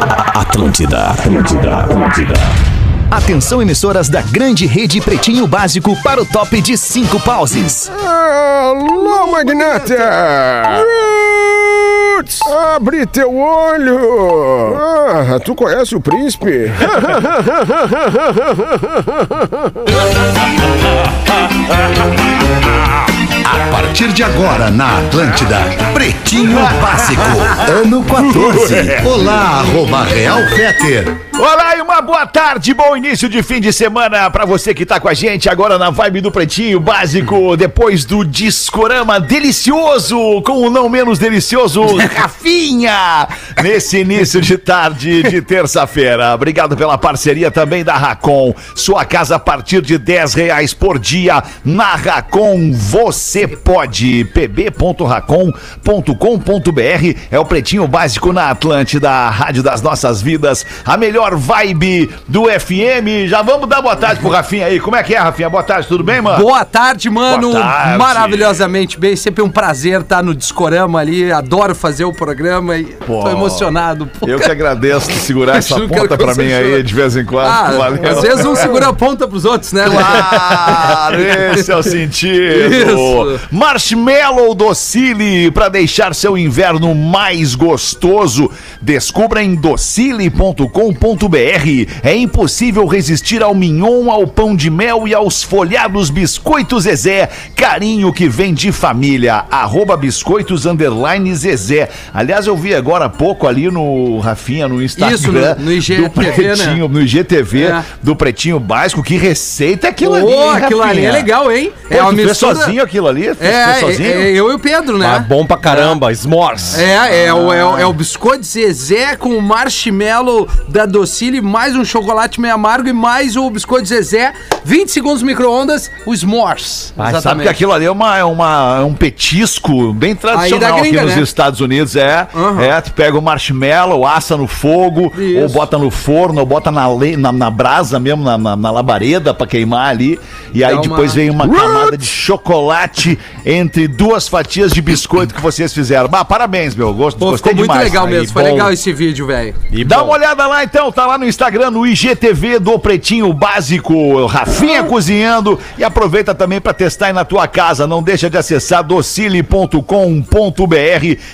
Atlântida, Atlântida, Atlântida. Atenção, emissoras da grande rede Pretinho Básico para o top de cinco pauses. Alô, magnata! Roots! Abre teu olho! Ah, tu conhece o príncipe? A partir de agora na Atlântida, Pretinho Básico, ano 14. Olá, arroba Real Feter. Olá e uma boa tarde, bom início de fim de semana pra você que tá com a gente agora na vibe do Pretinho Básico, depois do discorama delicioso com o não menos delicioso Rafinha, nesse início de tarde de terça-feira. Obrigado pela parceria também da Racon, sua casa a partir de 10 reais por dia na Racon, você pode, pb.racon.com.br é o Pretinho Básico na Atlântida, a rádio das nossas vidas, a melhor vibe do FM. Já vamos dar boa tarde pro Rafinha aí. Como é que é, Rafinha? Boa tarde, tudo bem, mano? Boa tarde, mano. Boa tarde. Maravilhosamente bem. Sempre um prazer estar no Discorama ali. Adoro fazer o programa e Pô, tô emocionado. Pô, Eu que agradeço de segurar essa ponta pra mim aí de vez em quando. Ah, às vezes um segura a ponta pros outros, né? Claro, esse é o sentido. Isso. Marshmallow Docile para deixar seu inverno mais gostoso. Descubra em docile.com.br. É impossível resistir ao mignon, ao pão de mel e aos folhados biscoitos Zezé. Carinho que vem de família. Arroba biscoitos underline Zezé. Aliás, eu vi agora há pouco ali no Rafinha, no Instagram. Isso, no- no IGTV, do Pretinho, né? no IGTV É. do Pretinho Básico. Que receita é aquilo ali, Pô, hein, aquilo ali é legal, hein? Pô, é uma mistura... sozinho aquilo ali? Fez É, sozinho? é, é eu e o Pedro, né? Ah, bom pra caramba, S'mores. É, é, o, é, o- é o biscoito Zezé com o marshmallow da Docile, mais um chocolate meio amargo e mais o biscoito Zezé. 20 segundos micro-ondas, o S'mores. Ah, sabe que aquilo ali é, uma, é, uma, é um petisco bem tradicional Aí da gringa, aqui nos né? Estados Unidos. É, Aham. é, tu pega o marshmallow, assa no fogo, Isso. ou bota no forno, ou bota na, le- na, na brasa mesmo, na, na, na labareda pra queimar ali. E aí depois uma- vem uma camada de chocolate entre duas fatias de biscoito que vocês fizeram. Bah, parabéns, meu. Gosto, Pô, gostei ficou muito demais. legal Aí, mesmo. Foi bom. legal esse vídeo, velho. E Dá bom, uma olhada lá então, tá lá no Instagram, no IGTV do Pretinho Básico, Rafinha Cozinhando. E aproveita também para testar aí na tua casa. Não deixa de acessar docile.com.br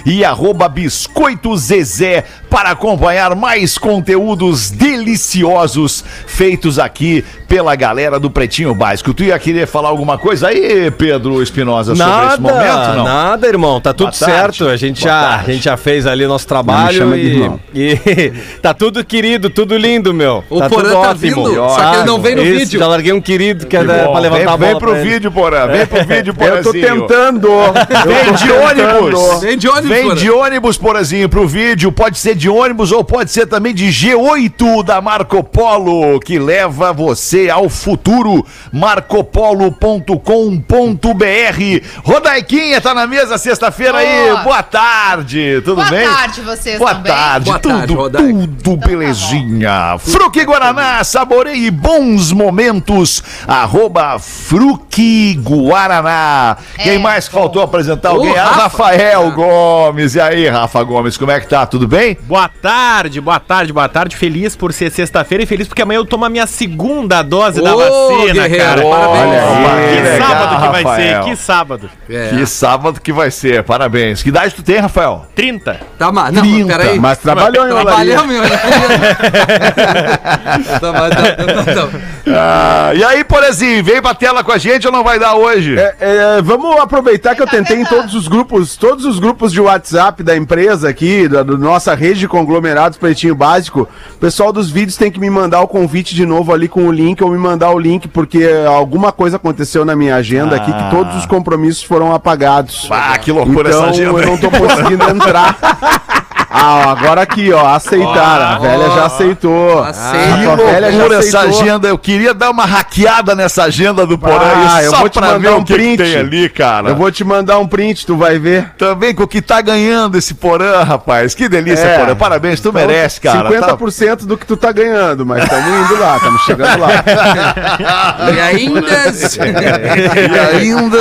e arroba Biscoito Zezé para acompanhar mais conteúdos deliciosos feitos aqui pela galera do Pretinho Básico. Tu ia querer falar alguma coisa aí, Pedro Espinosa, sobre Nada, esse momento? Não. nada, irmão. Tá tudo certo. A gente, Boa já, tarde. a gente já fez ali nosso trabalho chama de e, irmão. e tá tudo querido, tudo lindo, meu. O tá Porã tá ótimo. vindo, só que ele não vem no Isso, vídeo. Já larguei um querido que é da- pra levantar vem, a bola vem pro vídeo, Porã. Vem pro vídeo, Eu tô Porãzinho. tentando! Vem de ônibus! Vem de ônibus, Vem Porã. de ônibus, Porazinho, pro vídeo. Pode ser de ônibus ou pode ser também de G8 da Marco Polo, que leva você ao futuro. marcopolo.com.br. Rodaiquinha tá na mesa sexta-feira aí. Boa. Boa tarde, tudo Boa bem? tarde, vocês Boa também. tarde, Boa tarde, tudo, Rodaica. tudo tá belezinha. Fruque Guaraná, saboreie bons momentos. Arroba Fruque Guaraná. Quem É, mais que bom. faltou apresentar alguém? Ah, Rafa. Rafael Gomes. E aí, Rafa Gomes, como é que tá? Tudo bem? Boa tarde, boa tarde, boa tarde. Feliz por ser sexta-feira e feliz porque amanhã eu tomo a minha segunda dose da vacina, guerreiro, cara. parabéns. Olha Que que legal, sábado que vai Rafael. ser, que sábado. É. Que sábado que vai ser, parabéns. Que idade tu tem, Rafael? 30. Tá, mas não, 30, peraí. Mas trabalhou em olaria. Trabalhamos em olaria. mas tá. Ah, e aí, Porazinho, vem pra tela com a gente ou não vai dar hoje? É, é, vamos aproveitar que eu Tá tentei em todos os grupos, todos os grupos de WhatsApp da empresa aqui, da, do nossa rede de conglomerados Pretinho Básico. O pessoal dos vídeos tem que me mandar o convite de novo ali com o link ou me mandar o link, porque alguma coisa aconteceu na minha agenda aqui que todos os compromissos foram apagados. Ah, que loucura então, essa agenda. eu não tô conseguindo entrar. Ah, agora aqui, ó, aceitaram. a velha já aceitou. Aceita. Que A tua velha já loucura essa aceitou. agenda. Eu queria dar uma hackeada nessa agenda do Porã Ah, eu só vou te mandar um que, que print. tem ali, cara. Eu vou te mandar um print, tu vai ver. Também com o que tá ganhando esse Porã, rapaz. Que delícia, É. Porã. Parabéns, tu merece, cara. Tá- 50% do que tu tá ganhando, mas estamos indo lá, estamos chegando lá. E ainda. E ainda...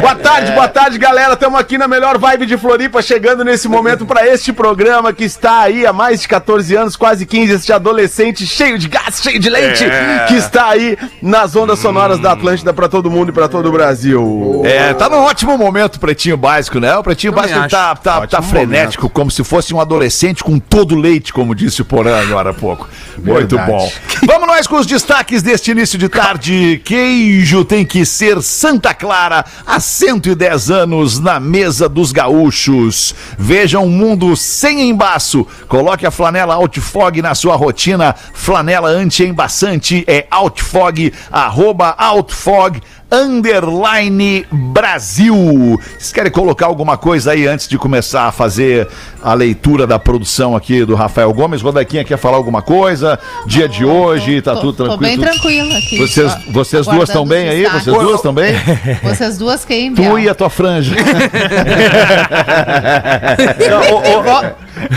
boa tarde, boa tarde, galera. Estamos aqui na melhor vibe de Floripa, chegando nesse momento momento para este programa que está aí há mais de 14 anos, quase 15, este adolescente cheio de gás, cheio de leite, que está aí nas ondas sonoras da Atlântida para todo mundo e para todo o Brasil. É, tá num ótimo momento o Pretinho Básico, né? O Pretinho Também Básico tá, tá, tá frenético, como se fosse um adolescente com todo leite, como disse o Porã agora há pouco. Muito Verdade. bom. Vamos nós com os destaques deste início de tarde. Queijo tem que ser Santa Clara há 110 anos na mesa dos gaúchos. Veja um mundo sem embaço. Coloque a flanela Outfog na sua rotina. Flanela anti-embaçante é Outfog, arroba Outfog underline Brasil. Vocês querem colocar alguma coisa aí antes de começar a fazer a leitura da produção aqui do Rafael Gomes? Rodaquinha quer falar alguma coisa? Dia de hoje, tá Tô- tudo Tô tranquilo? bem Tudo- tranquila aqui. Vocês, só vocês duas estão bem aí? Vocês duas estão bem? Vocês duas quem, Tu e a tua franja. eu, vou,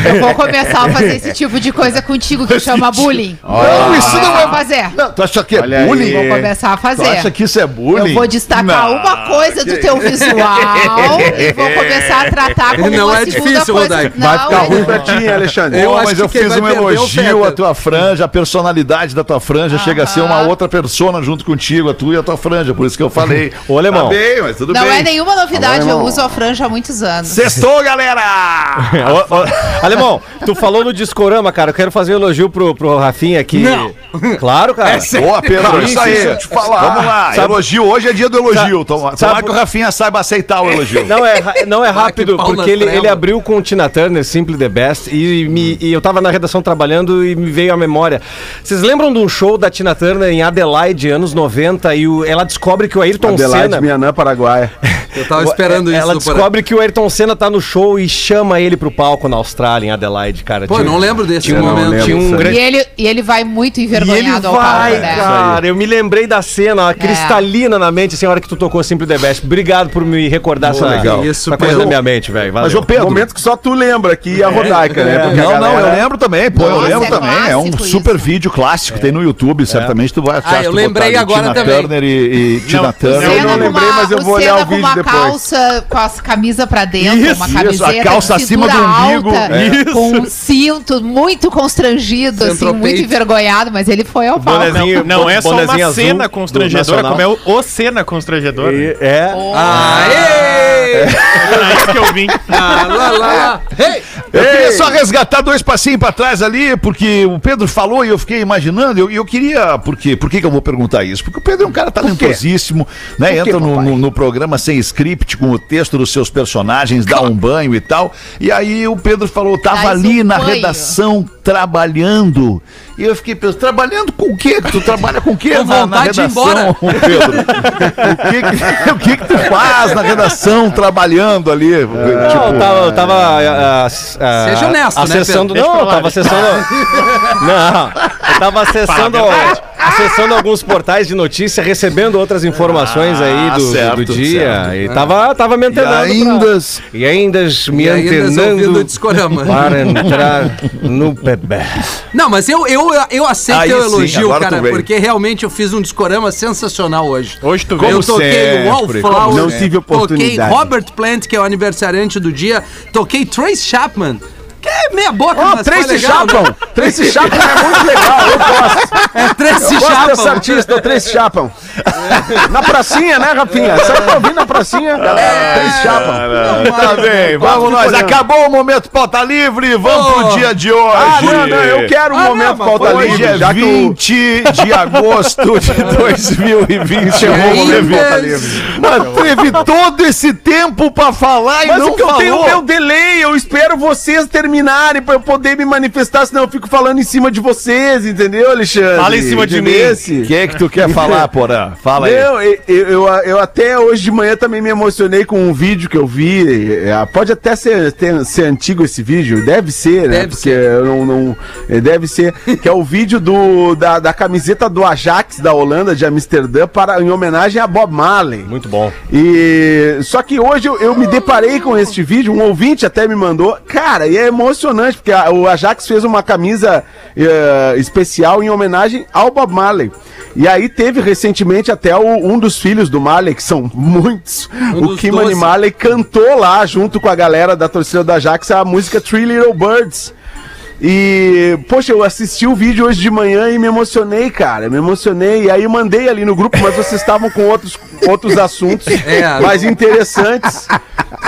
eu vou começar a fazer esse tipo de coisa contigo que chama bullying. Não, isso não é Vou fazer. Não, tu acha que é Olha aí. bullying? Vou começar a Tu acha fazer. que isso é bullying? Eu vou destacar Não. uma coisa do teu visual e vou começar a tratar como Não uma é segunda difícil, coisa. Rodaica. Não, Vai ficar é- ruim pra ti, Alexandre? Eu Pô, mas que eu fiz vai um é elogio à tua franja, a personalidade da tua franja chega a ser uma outra persona junto contigo, a tua e a tua franja, por isso que eu falei. Ô, alemão. Tá bem, mas tudo Não bem. é nenhuma novidade, Alô, eu uso a franja há muitos anos. Sextou, galera! Alemão, tu falou no Discorama, cara. Eu quero fazer um elogio pro, pro Rafinha aqui. Não. Claro, cara. Boa, Pedro, isso aí. deixa eu te falar. Vamos lá, Sabe- elogio. Hoje é dia do elogio. Toma, sabe- tomara que o Rafinha saiba aceitar o elogio. Não é, não é rápido, porque ele, ele abriu com Tina Turner, Simple the Best, e, me- e eu tava na redação trabalhando e me veio à memória. Vocês lembram de um show da Tina Turner em Adelaide, anos 90, e o- ela descobre que o Ayrton Adelaide, Senna. Mianã, Paraguai. Eu tava esperando isso Ela descobre que o Ayrton Senna tá no show e chama ele pro palco na Austrália, em Adelaide, cara. Pô, Tinha- não lembro desse tinha um, momento. lembro tinha um grande E ele, e ele vai muito E ele envergonhado ao vai, palco, né? cara. Eu me lembrei da cena, ó, cristalina na mente, assim, a hora que tu tocou Simple the Best. Obrigado por me recordar essa, legal. Isso, essa coisa Pedro. na minha mente, velho. Mas, ô Pedro. Momento que só tu lembra aqui e a Rodaica, né? Porque a Não, não, galera- eu lembro também, pô, eu Nossa, lembro é também. É um super isso. vídeo clássico, tem no YouTube, certamente tu vai achar. Ah, eu lembrei agora Tina também. Turner e, e Tina Eu Turner. não com lembrei, mas eu vou olhar o vídeo com uma depois. calça com as camisa pra dentro, Isso, uma isso, camiseta a calça de acima do umbigo, alta, isso. com um cinto muito constrangido, assim, muito envergonhado, mas ele foi ao palco. Não, não é só uma cena do constrangedora, como é o cena constrangedora. E- É. Aê! É isso que eu vim. Ah, lá, lá, lá. Hey! Eu queria só resgatar dois passinhos pra trás ali, porque o Pedro falou e eu fiquei imaginando, e eu, eu queria. Por quê? Por que, que eu vou perguntar isso? Porque o Pedro é um cara talentosíssimo, né? Entra no, no- no programa sem script, com o texto dos seus personagens, dá um banho e tal. E aí o Pedro falou, tava Dás ali um na banho. redação trabalhando. E eu fiquei pensando, trabalhando com o quê? Tu trabalha com o quê Com na, na vontade de ir redação, Pedro? o que, que, o que que tu faz na redação trabalhando ali? Não, eu tava, eu tava ah, ah, Seja honesto, né, acessando, Pedro? não, eu tava acessando, não, eu tava acessando, acessando alguns portais de notícia, recebendo outras informações aí do, certo, do dia certo. e tava, tava me E antenando pra- ainda. e ainda me E ainda antenando para entrar no bebê. Não, mas eu, eu, eu aceito Aí sim, elogio, agora cara, porque realmente eu fiz um discorama sensacional hoje. Hoje tu veio. eu toquei sempre, Wallflower, Não tive oportunidade. toquei Robert Plant, que é o aniversariante do dia, toquei Trace Chapman, que é meia boca, Ó, mas Tracy legal, né? Chapman! Tracy Chapman é muito legal, eu gosto. É Tracy Eu gosto desse Chapman. artista, o Tracy Chapman. Na pracinha, né, Rafinha? Sabe eu vi na pracinha? galera? Tracy Chapman. Tá bem, vamos nós. Acabou o momento pauta livre, vamos Oh. pro dia de hoje. Ah, não, não, eu quero um Ah, não, momento mas pauta livre, é já que o... 20 de agosto de 2020. Chegou o momento Ainda- pauta livre. Mas teve todo esse tempo pra falar e Mas não é que eu falou. tenho o meu delay, eu espero vocês terminarem pra eu poder me manifestar, senão eu fico falando em cima de vocês, entendeu, Alexandre? Fala em cima de mim. Entendesse? O que é que tu quer falar, Porã? Fala aí. Não, eu, eu, eu até hoje de manhã também me emocionei com um vídeo que eu vi. é, Pode até ser, ter- ser antigo esse vídeo, deve ser, né? Deve Porque eu não, não- é, deve ser. Que é o vídeo do, da, da camiseta do Ajax da Holanda, de Amsterdã, para, em homenagem a Bob Marley. Muito bom. E só que hoje eu, eu me deparei com este vídeo, um ouvinte até me mandou. Cara, e é emocionante, porque a- o Ajax fez uma camisa eh, especial em homenagem ao Bob Marley. E aí teve recentemente até o- um dos filhos do Marley, que são muitos, o dos Kimani. Marley cantou lá junto com a galera da torcida da Ajax a música Three Little Birds. E, poxa, eu assisti o vídeo hoje de manhã e me emocionei, cara. Me emocionei. E aí eu mandei ali no grupo, mas vocês estavam com outros, outros assuntos É. mais interessantes.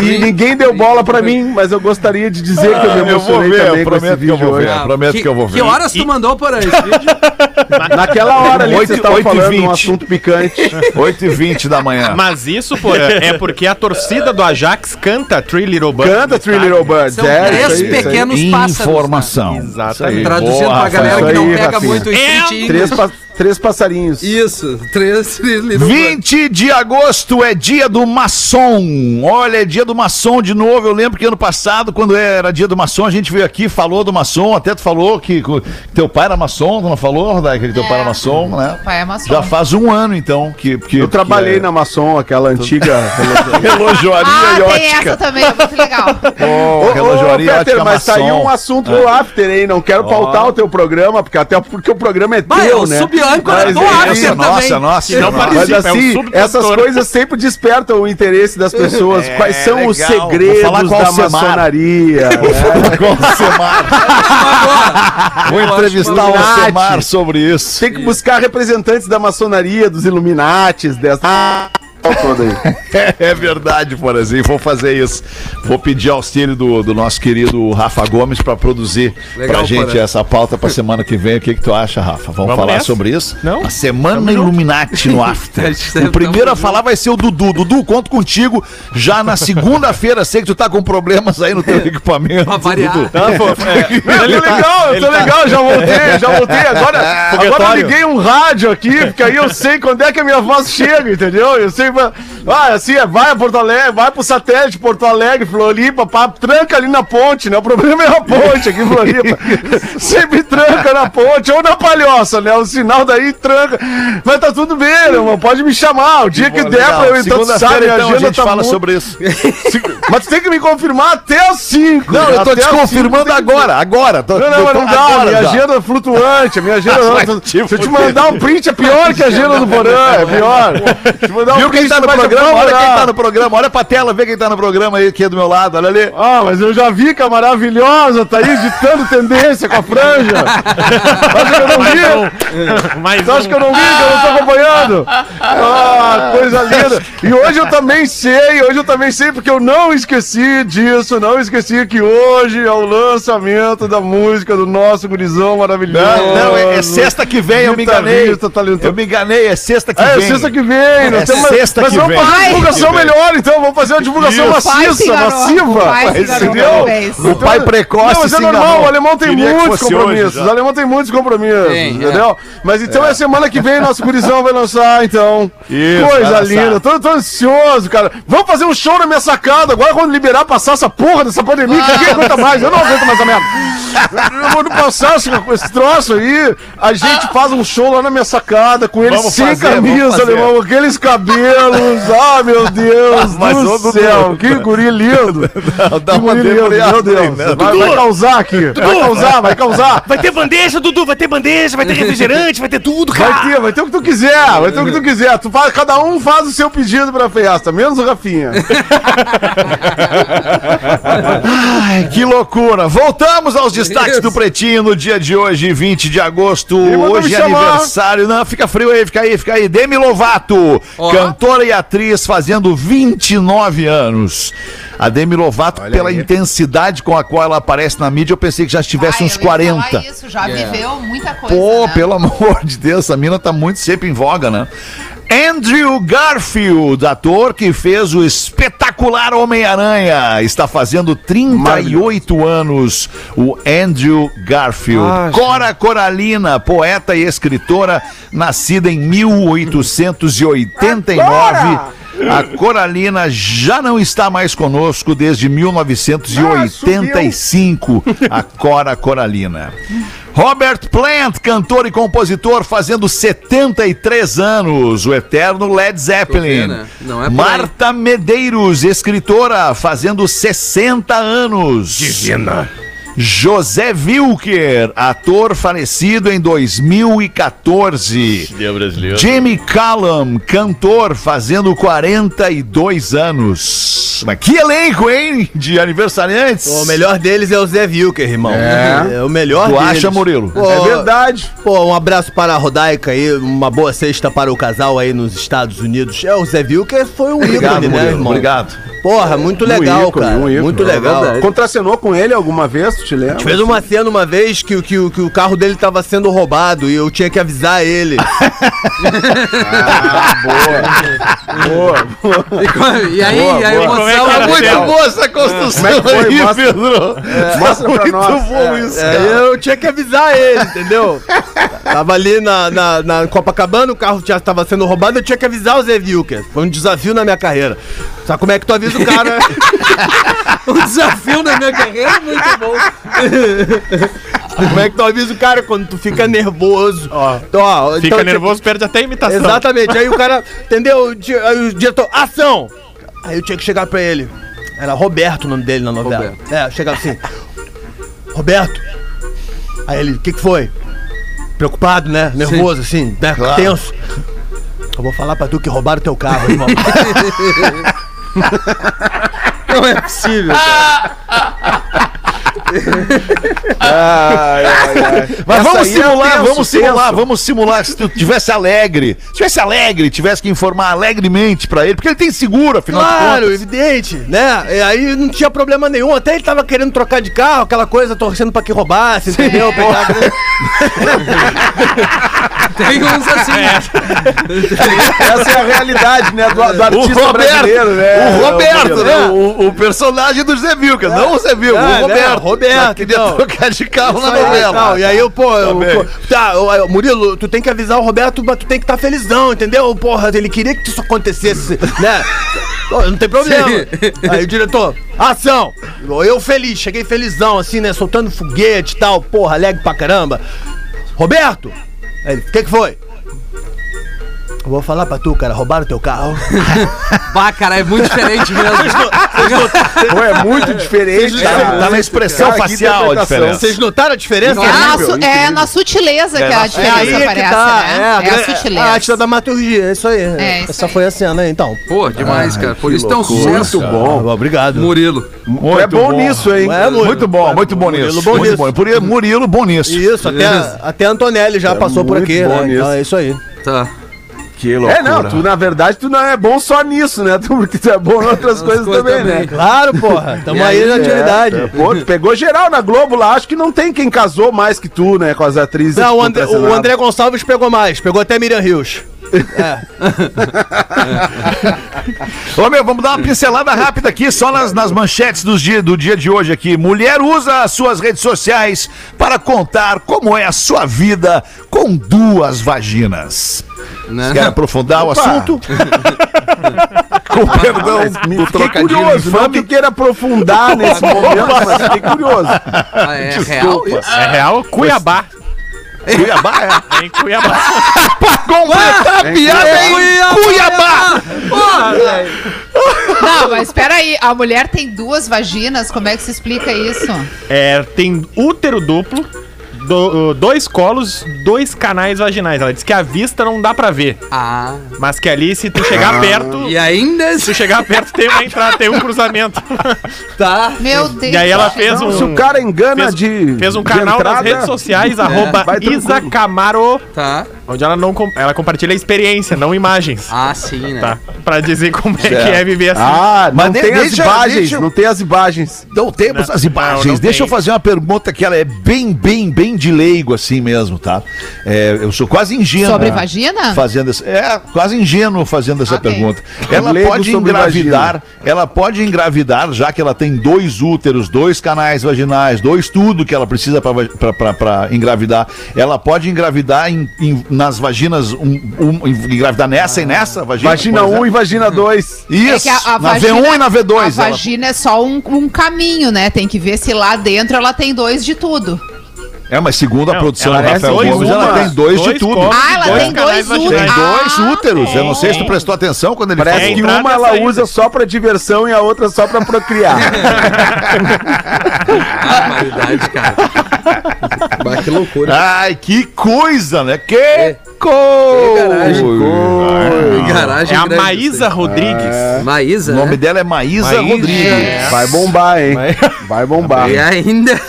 E ninguém deu bola pra mim, mas eu gostaria de dizer que eu me Ah, eu emocionei ver, também eu com esse prometo que eu vídeo vou hoje. ver. prometo que eu vou ver. Que horas tu mandou por esse vídeo? Naquela hora ali que Oito- vocês estavam oito e falando um vinte. assunto picante. 8h20 da manhã. Mas isso, porra, é porque a torcida do Ajax canta Three Little Birds. Canta Three Little Birds. São é, três pequenos pássaros. Informação. Exatamente. Traduzindo Boa, pra galera que não pega Rafinha. muito o street Três, pa- três passarinhos. Isso, três Little Birds. 20 de agosto é dia do maçom. Olha, é dia do maçom de novo. Eu lembro que ano passado, quando era dia do maçom, a gente veio aqui, falou do maçom. Até tu falou que, que teu pai era maçom, tu não falou, Rodai, que teu É. pai era maçom, né? Pai é maçom. Já faz um ano, então, que... que Eu trabalhei que é na Maçom, aquela antiga. relojoaria Ah, e tem essa também, é muito legal. Relojoaria e Peter, mas saiu maçom. um assunto no after, hein? Não quero pautar o teu programa, porque até porque o programa é Vai, teu, eu né? subi âncora Mas do é after Nossa, nossa, também. nossa. Não nossa. Mas participa, é um assim, essas coisas sempre despertam o interesse das pessoas. É, Quais são os legal. Vou segredos falar da Alcemar. maçonaria? né? Com o. Vou entrevistar o. Semar sobre isso. Tem que buscar representantes da maçonaria, dos Illuminates, dessa. Aí. É verdade, por exemplo. Vou fazer isso. Vou pedir auxílio do, do nosso querido Rafa Gomes para produzir Legal, pra gente Porã. essa pauta pra semana que vem. O que, que tu acha, Rafa? Vamos, Vamos falar nessa? sobre isso? Não? A Semana Illuminati no After. deve o primeiro a falar vai ser o Dudu. Dudu, conto contigo já na segunda-feira. Sei que tu tá com problemas aí no teu equipamento. Pra variar. Dudu. Eu tô legal, eu tô legal, já voltei, já voltei. Agora, agora eu liguei um rádio aqui, porque aí eu sei quando é que a minha voz chega, entendeu? Eu sei. Ah, assim, é, vai a Porto Alegre, vai pro satélite Porto Alegre, Floripa, pá, tranca ali na ponte, né? O problema é a ponte aqui em Floripa. Sempre tranca na ponte ou na palhoça, né? O sinal daí tranca. Mas tá tudo bem, meu irmão, pode me chamar. O dia que der pra eu entrar, tu sabe, então, a agenda gente tá fala muito- sobre isso. Mas tu tem que me confirmar até as 5. Não, eu tô te confirmando agora, agora. Tô, Não, não, tô- não dá, agora minha já. agenda é flutuante, a minha agenda. Vai se eu te mandar um print, é pior que a agenda do Porã, é pior. Te mandar um Viu quem tá no programa? Olha quem demorar. tá no programa. Olha pra tela, vê quem tá no programa aí, aqui do meu lado. Olha ali. Ah, mas eu já vi que é maravilhosa, tá aí ditando tendência com a franja. Acha que eu não vi? Mas Tu acha que eu não vi, que eu não tô acompanhando? Ah, coisa linda. E hoje eu também sei, hoje eu também sei, porque eu não esqueci disso, não esqueci que hoje é o lançamento da música do nosso gurizão maravilhoso. Não, não, é, é sexta que vem, eu me enganei. Eu me enganei, é sexta que É, vem. sexta que vem. nós É temos- sexta mas que vamos vem. fazer uma divulgação melhor, então. Vamos fazer uma divulgação Isso. Pai se maciça, massiva. Entendeu? O pai precoce Não, mas é normal, o alemão tem muitos compromissos. o alemão tem muitos compromissos, é. entendeu? Mas então é. semana que vem nosso gurizão vai lançar, então. Isso, Coisa linda, tô, tô ansioso, cara. Vamos fazer um show na minha sacada. Agora quando liberar, passar essa porra dessa pandemia, que ninguém aguenta mais. Eu não aguento mais a merda. Eu vou passar esse, esse troço aí. A gente faz um show lá na minha sacada com eles Vamos sem fazer, camisa, alemão, com aqueles cabelos. Ah, meu Deus Mas, ô, do Dudu. céu. Que guri lindo. Dá Que uma guri lindo, meu Deus. né? Vai, vai causar aqui. Vai causar, vai causar. Vai ter bandeja, Dudu, vai ter bandeja, vai ter refrigerante, vai ter tudo, cara. Vai ter, vai ter o que tu quiser, vai ter o que tu quiser. Tu faz, cada um faz o seu pedido pra festa, menos o Rafinha. Ai, que loucura. Voltamos aos destaques Isso. do Pretinho no dia de hoje, 20 de agosto. Hoje é aniversário. Não, fica frio aí, fica aí, fica aí. Demi Lovato, Ó. cantora e atriz, fazendo 29 anos. A Demi Lovato, pela intensidade com a qual ela aparece na mídia, eu pensei que já estivesse Ai, uns eu ia falar 40. Isso, já viveu muita coisa. Pô, né? pelo amor de Deus, essa mina tá muito sempre em voga, né? Andrew Garfield, ator que fez o espetacular Homem-Aranha, está fazendo 38 anos. O Andrew Garfield. Ah, Cora Coralina, poeta e escritora, nascida em 1889. A Coralina já não está mais conosco desde 1985. A Cora Coralina. Robert Plant, cantor e compositor, fazendo 73 anos. O eterno Led Zeppelin. Não é. Marta Medeiros, escritora, fazendo 60 anos. Divina. José Wilker, ator falecido em 2014. Deu brasileiro. Jamie Callum, cantor, fazendo 42 anos. Mas que elenco, hein? De aniversariantes. O melhor deles é o Zé Wilker, irmão. É. o melhor Tu deles. acha, Murilo? Pô, É verdade. Pô, um abraço para a Rodaica aí, uma boa sexta para o casal aí nos Estados Unidos. É, o Zé Wilker foi um ícone, né, irmão? Obrigado. Porra, muito legal, Um ícone, cara. um ícone, muito é legal. verdade. Contracenou com ele alguma vez, tu te lembra? A gente fez uma cena uma vez que, o- que, o- que o carro dele tava sendo roubado e eu tinha que avisar ele. Boa, boa. E, co- e aí, Boa, e a boa. emoção. É era, Muito boa essa construção Como é que foi? aí, Mostra- Pedro. Mostra pra Muito nós. bom isso, É, cara. eu tinha que avisar ele, entendeu? Tava ali na, na, na Copacabana, o carro já tava sendo roubado, eu tinha que avisar o Zé Wilker. Foi um desafio na minha carreira. Sabe como é que tu avisa o cara? Um desafio na minha carreira, muito bom. como é que tu avisa o cara quando tu fica nervoso? Então, ó, Fica então, nervoso, perde até a imitação. Exatamente. Aí o cara, entendeu? O Aí o diretor, ação! Aí eu tinha que chegar pra ele. Era Roberto o nome dele na novela. Roberto. É, eu chegava assim. Roberto. Aí ele, o que, que foi? Preocupado, né? Nervoso, assim, né? Tenso. Eu vou falar pra tu que roubaram teu carro, irmão. Não é possível. Ai, ai, ai. Mas Essa vamos é simular, tenso, vamos simular, tenso. vamos simular. Se tu tivesse alegre, se tivesse alegre, tivesse que informar alegremente pra ele, porque ele tem seguro, afinal de Claro, contas. evidente, né? E aí não tinha problema nenhum. Até ele tava querendo trocar de carro, aquela coisa, torcendo pra que roubasse, entendeu? Pegar- Tem uns assim. Essa é a realidade, né? Do, do artista Roberto, brasileiro, né? o Roberto, Murilo? né? O, o personagem do Zé Vilca, não o Zé Vilca, É, o né? Roberto. Roberto, Queria então. trocar de carro na novela. tal. E aí eu, pô, eu, pô, tá, eu- Murilo, tu tem que avisar o Roberto, mas tu tem que estar felizão, entendeu? Porra, ele queria que isso acontecesse, né? Não tem problema. Aí o diretor, ação! Eu feliz, cheguei felizão, assim, né? Soltando foguete e tal, porra, alegre pra caramba. Roberto! Aí ele, o que que foi? Vou falar pra tu, cara, roubaram teu carro. Bah, cara, é muito diferente mesmo. Pô, é muito diferente. Tá, cara. tá na expressão Cara, facial a diferença. Vocês notaram a diferença? É, na, su- é na sutileza que a É diferença aí que aparece, tá, né? é, É, a, a gra- sutileza. a arte da dramaturgia, é isso aí. É, isso Essa aí. foi a cena aí, então. Pô, demais, cara. Por isso tem um sucesso. Muito bom. Obrigado. Murilo. Tu é bom nisso, hein? É, Murilo. Muito bom, muito bom Murilo, nisso. bom Muito nisso. bom. Por- Murilo, bom nisso. Isso, até, até a Antonelli já passou por muito aqui, bom né? nisso. Então é isso aí. Tá. Que É, não, tu na verdade tu não é bom só nisso, né? Tu, porque tu é bom em outras coisas, coisas também, também. né? Claro, porra. Tamo aí, aí, na É, atividade. é, pô, tu pegou geral na Globo lá, acho que não tem quem casou mais que tu, né, com as atrizes. Não, o André, o. André Gonçalves pegou mais, pegou até Miriam Rios. Ô meu, vamos dar uma pincelada rápida aqui, só nas, nas manchetes dos dia, do dia de hoje aqui. Mulher usa as suas redes sociais para contar como é a sua vida com duas vaginas. Né? Quer aprofundar o Opa. assunto? com perdão Me do fiquei trocadilho curioso, não que queira aprofundar nesse momento, mas fiquei curioso. Ah, é real isso? É real? Cuiabá. Cuiabá, é. Em Cuiabá. Pra completar a piada em Cuiabá! Não, mas espera aí, a mulher tem duas vaginas, como é que se explica isso? É, tem útero duplo, do- dois colos, dois canais vaginais. Ela diz que a vista não dá pra ver, Ah. mas que ali se tu chegar perto, E ainda. se tu chegar perto tem uma entrada, tem um cruzamento. Tá. Meu Deus. E aí ela fez Então, um se o cara engana fez, de. fez um de canal entrada, nas redes sociais, arroba vai tranquilo. Isa Camaro, Tá. Onde ela não com- ela compartilha experiência, não imagens. Ah, sim, né? Tá? Pra dizer como é que é viver assim. Ah, não tem as imagens, deixa- não tem as imagens. Não temos as imagens. não Deixa tem. eu fazer uma pergunta que ela é bem, bem, bem de leigo assim mesmo, tá? É, eu sou quase ingênuo. Sobre vagina? Fazendo essa, é, quase ingênuo fazendo essa Ok. pergunta. Ela Leigo pode engravidar, ela pode engravidar, já que ela tem dois úteros, dois canais vaginais, dois tudo que ela precisa para engravidar. Ela pode engravidar em- em- nas vaginas, um, um- engravidar nessa e nessa vagina. Vagina por 1 exemplo? e vagina 2. Isso, É a, a na vagina, V1 e na A V2. ela- vagina é só um, um caminho, né? Tem que ver se lá dentro ela tem dois de tudo. É, mas segundo a Não, produção ela do Rafael dois, Gomes, ela uma- tem dois, de dois tudo. copos, Ah, ela dois tem dois Tem vaginais. úteros. dois Ah, úteros. Eu não sei se tu tem. prestou atenção quando ele Parece É, que uma ela saída. usa só pra diversão e a outra só pra procriar. Barbaridade, cara. Bah, que loucura. Ai, que coisa, né? Que É. coisa! garagem. Ah. Garagem É a grande, Maísa Rodrigues. aí. Maísa, O nome né? dela é Maísa, Maísa. Rodrigues. Vai bombar, hein? Vai bombar. E ainda...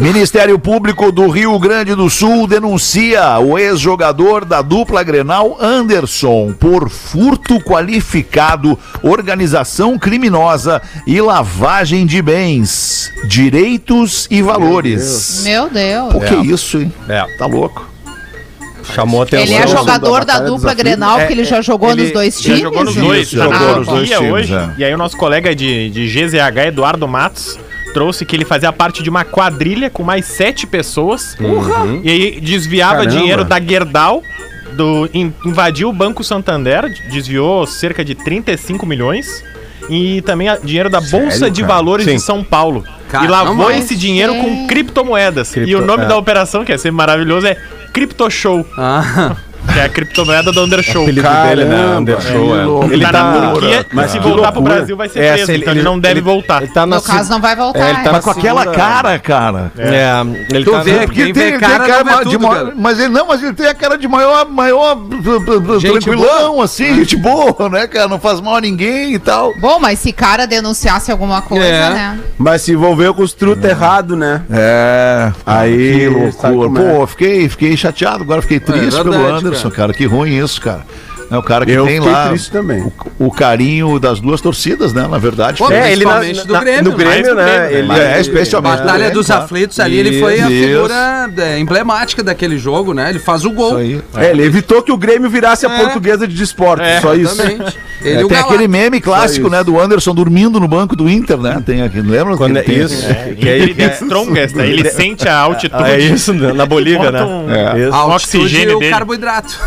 Ministério Público do Rio Grande do Sul denuncia o ex-jogador da dupla Grenal Anderson por furto qualificado, organização criminosa e lavagem de bens, direitos e valores. Meu Deus. O que é isso, hein? É. Tá louco? Chamou atenção. Ele é Jogador da da dupla. Grenal, porque ele já jogou Ele nos dois já times. jogou nos dois. Jogou na nos dois times, hoje. é. E aí o nosso colega de, de GZH, Eduardo Matos, trouxe que ele fazia parte de uma quadrilha com mais sete pessoas. Uhum. E aí desviava Caramba. dinheiro da Gerdau, do, in- invadiu o Banco Santander, desviou cerca de 35 milhões. E também a- dinheiro da Bolsa de cara? Valores Sim. de São Paulo. Caramba. e lavou esse dinheiro com criptomoedas. e Cripto- o nome é. da operação, que é sempre maravilhoso, é Crypto Show, Ah, que é a criptomoeda do Undershow. O apelido dele, né? Caramba, Undershow, é. louco. Ele Ele tá, na tá. Turquia, Mas se voltar pro loucura. Brasil vai ser É, preso, se então ele, não deve voltar. Ele tá No caso, não vai voltar. É, ele tá Mas com aquela cara, cara. É, ele Tu tá vê Porque Quem vê cara não vê de tudo, maior- cara. mas ele não, mas ele tem a cara de maior, maior Gente tranquilão, assim, gente boa, né, cara? Não faz mal a ninguém e tal. Bom, mas se cara denunciasse alguma coisa, É. né? Mas se envolveu com os truta errado, né? É, Aí, sabe loucura. é? Pô, fiquei, fiquei chateado, agora fiquei triste É pelo Anderson, cara. cara. Que ruim isso, cara. É o cara que Eu tem lá. O, o carinho das duas torcidas, né? Na verdade. Pô, É, ele na, do na- Grêmio, no Grêmio, né? Grêmio, Ele, né? É, especialmente Batalha do dos Grêmio, Aflitos ali, ele foi a Isso. figura é, emblemática daquele jogo, né? Ele faz o Isso gol. aí. É, ele evitou que o Grêmio virasse a É. portuguesa de desporto, só isso. Exatamente. Ele É, e o tem aquele meme clássico, né? Do Anderson dormindo no banco do Inter, né? Tem aqui, lembra? Quando é ele isso. esse- Que aí, Ele é strongest, aí ele sente a altitude. Ah, é isso, né? na Bolívia, né? um- É. Isso. A altitude oxigênio e o dele. carboidrato.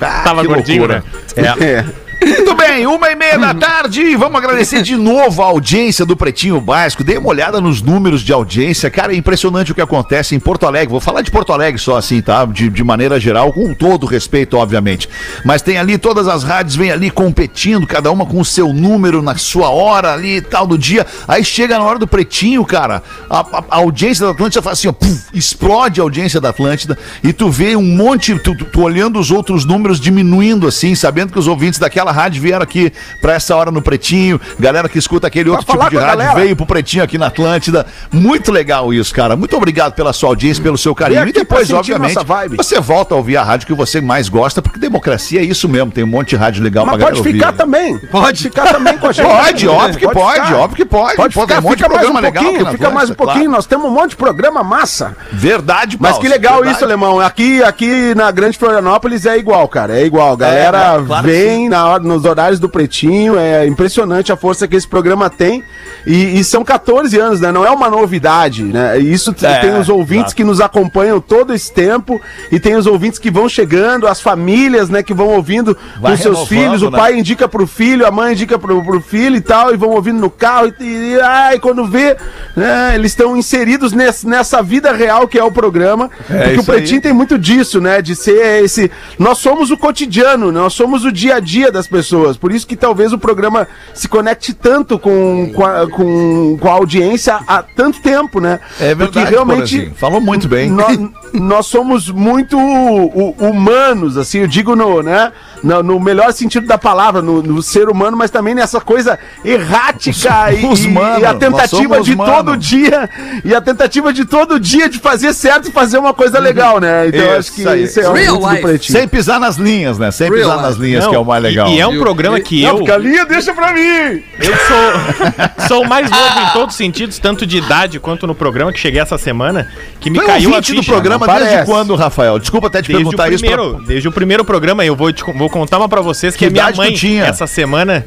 Ah, Tava gordinho, loucura. né? É. Muito bem, uma e meia da tarde. Vamos agradecer de novo a audiência do Pretinho Básico. Dei uma olhada nos números de audiência. Cara, é impressionante o que acontece em Porto Alegre. Vou falar de Porto Alegre só assim, tá? De, de maneira geral, com todo respeito, obviamente. Mas tem ali todas as rádios, vem ali competindo, cada uma com o seu número na sua hora ali e tal do dia. Aí chega na hora do Pretinho, cara, a, a- a audiência da Atlântida faz assim, ó, puf, explode a audiência da Atlântida e tu vê um monte, tu, tu- tu olhando os outros números diminuindo assim, sabendo que os ouvintes daquela rádio vieram aqui pra essa hora no Pretinho, galera que escuta aquele outro tipo de rádio galera. veio pro Pretinho aqui na Atlântida. Muito legal isso, cara. Muito obrigado pela sua audiência, pelo seu carinho. E depois, obviamente, você volta a ouvir a rádio que você mais gosta, porque democracia é isso mesmo. Tem um monte de rádio legal Mas pra pode galera ficar ouvir. também. Pode ficar também com a gente. Pode, óbvio que pode, ficar. óbvio que pode. Pode ficar, um monte de fica mais um programa legal fica mais um pouquinho. claro. Nós temos um monte de programa massa. Verdade, Mas Paulo, que legal verdade. isso, Alemão. Aqui, aqui na Grande Florianópolis é igual, cara. É igual. A galera É, né? Claro vem na hora, nos horários do Pretinho. É impressionante a força que esse programa tem. E, e são 14 anos, né? Não é uma novidade, né? Isso É, tem os ouvintes exato. que nos acompanham todo esse tempo. E tem os ouvintes que vão chegando, as famílias, né? Que vão ouvindo Vai com seus filhos. O né? pai indica pro filho, a mãe indica pro, pro filho e tal. E vão ouvindo no carro. E, e ai, quando vê, né? Eles estão inseridos nesse- nessa vida real que é o programa. porque o isso aí. Pretinho tem muito disso, né? De ser esse. Nós somos o cotidiano, nós somos o dia a dia das pessoas. Por isso que talvez o programa se conecte tanto com, com, a, com, com a audiência há tanto tempo, né? É verdade, Porque realmente. Porazinho. Falou muito bem. Nós, nós somos muito hu- humanos, assim, eu digo no, né? No, no melhor sentido da palavra, no, no ser humano, mas também nessa coisa errática e, Os e- mano, e a tentativa de mano. todo dia e a tentativa de todo dia de fazer certo e fazer uma coisa legal, né? Então eu Isso acho que aí. isso é o Real life. Sem pisar nas linhas, né? Sem Real pisar nas life. linhas, que é o mais e- legal. E, é um programa que Não, eu, porque a linha deixa pra mim! eu sou, sou o mais novo em todos os sentidos, tanto de idade quanto no programa, que cheguei essa semana, que me é caiu a ouvinte do ficha. programa programa desde parece. quando, Rafael? Desculpa até te Desde o, perguntar isso. pra- primeiro, desde o primeiro programa, eu vou, te, vou contar uma pra vocês que, Que a minha mãe, tinha? essa semana,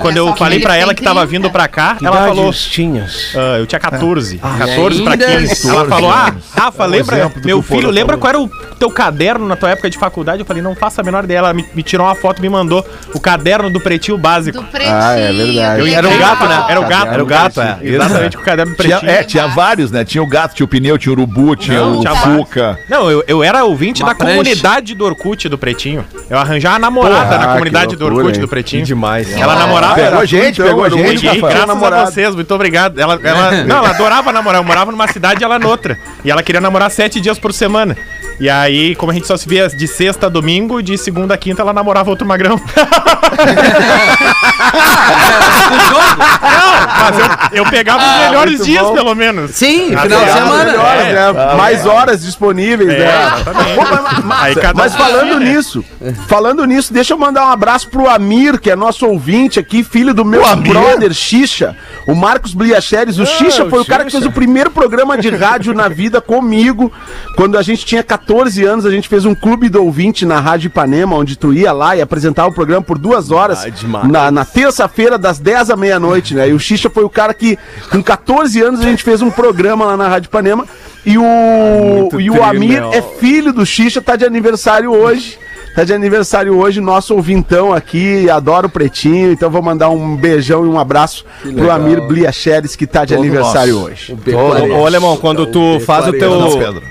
quando eu falei pra ela que tava 30. vindo pra cá, Que ela falou. tinhas? Ah, eu tinha 14. 14 pra ainda? 15. Ela falou: Ah, Rafa, lembra? Meu filho, lembra qual era o teu caderno na tua época de faculdade? Eu falei: Não faça a menor ideia. Ela me, me tirou uma foto e me mandou o caderno do pretinho básico. Do pretinho. Ah, é verdade. Eu que era o gato, né? Era o gato. Era o gato, é. Exatamente, o caderno do Tinha, pretinho. é, tinha vários, né? Tinha o gato, tinha o pneu, tinha o urubu, tinha Não, o tinha Fuca. Não, eu, eu era ouvinte Uma da prancha. comunidade do Orkut do Pretinho. Eu arranjava a namorada Porra, na que comunidade do loucura, Orkut hein? do Que Pretinho. demais. Ela namorava. Pegou era gente, pegou um gente, graças namorado. a vocês, muito obrigado. Ela, ela, não, ela adorava namorar. Eu morava numa cidade e ela noutra. E ela queria namorar sete dias por semana. E aí, como a gente só se via de sexta a domingo, de segunda a quinta ela namorava outro magrão. não, mas eu, eu pegava os melhores dias, bom. pelo menos. Sim, final de semana. Melhores, É. né? Mais horas disponíveis, É, né? Pô, mas- mas- falando É. nisso, falando nisso, deixa eu mandar um abraço pro Amir, que é nosso ouvinte aqui, filho do meu O brother Xixa, o Marcos Bliacheres. O Xixa foi o cara que fez o primeiro programa de rádio na vida comigo. Quando a gente tinha 14 anos, a gente fez um clube do ouvinte na Rádio Ipanema, onde tu ia lá e apresentava o programa por duas horas Ah, na, na terça-feira, das 10 à meia-noite, né? E o Xixa foi o cara que, com 14 anos, a gente fez um programa lá na Rádio Ipanema. E o, e o Amir trinel. é filho do Xixa, tá de aniversário hoje. Tá de aniversário hoje, nosso ouvintão aqui, adora o Pretinho, então vou mandar um beijão e um abraço pro Amir Bliacheres, que tá de Todo aniversário nosso. hoje. Ô, ô, Alemão, quando tu faz o teu.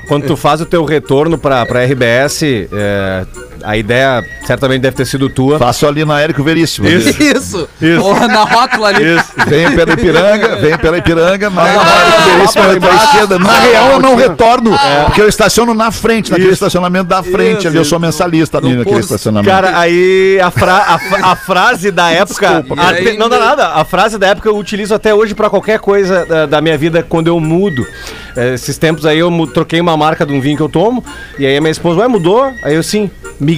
Quando tu faz o teu retorno pra, pra RBS, é, a ideia certamente deve ter sido tua. Faço ali na Érico Veríssimo. Isso. Porra, na rótula ali. Vem pela Ipiranga, vem pela Ipiranga, mas Ah, na Érico Veríssimo lá eu vou pra pra esquerda. Na real, eu não retorno, É. porque eu estaciono na frente, naquele estacionamento da frente, Isso, ali eu sou mensalista ali no naquele posto. estacionamento. Cara, aí a, fra- a, a frase da época. Desculpa. aí, não dá nada. A frase da época eu utilizo até hoje pra qualquer coisa da, da minha vida quando eu mudo. É, esses tempos aí eu troquei uma marca de um vinho que eu tomo. E aí a minha esposa, ué, mudou? Aí eu sim,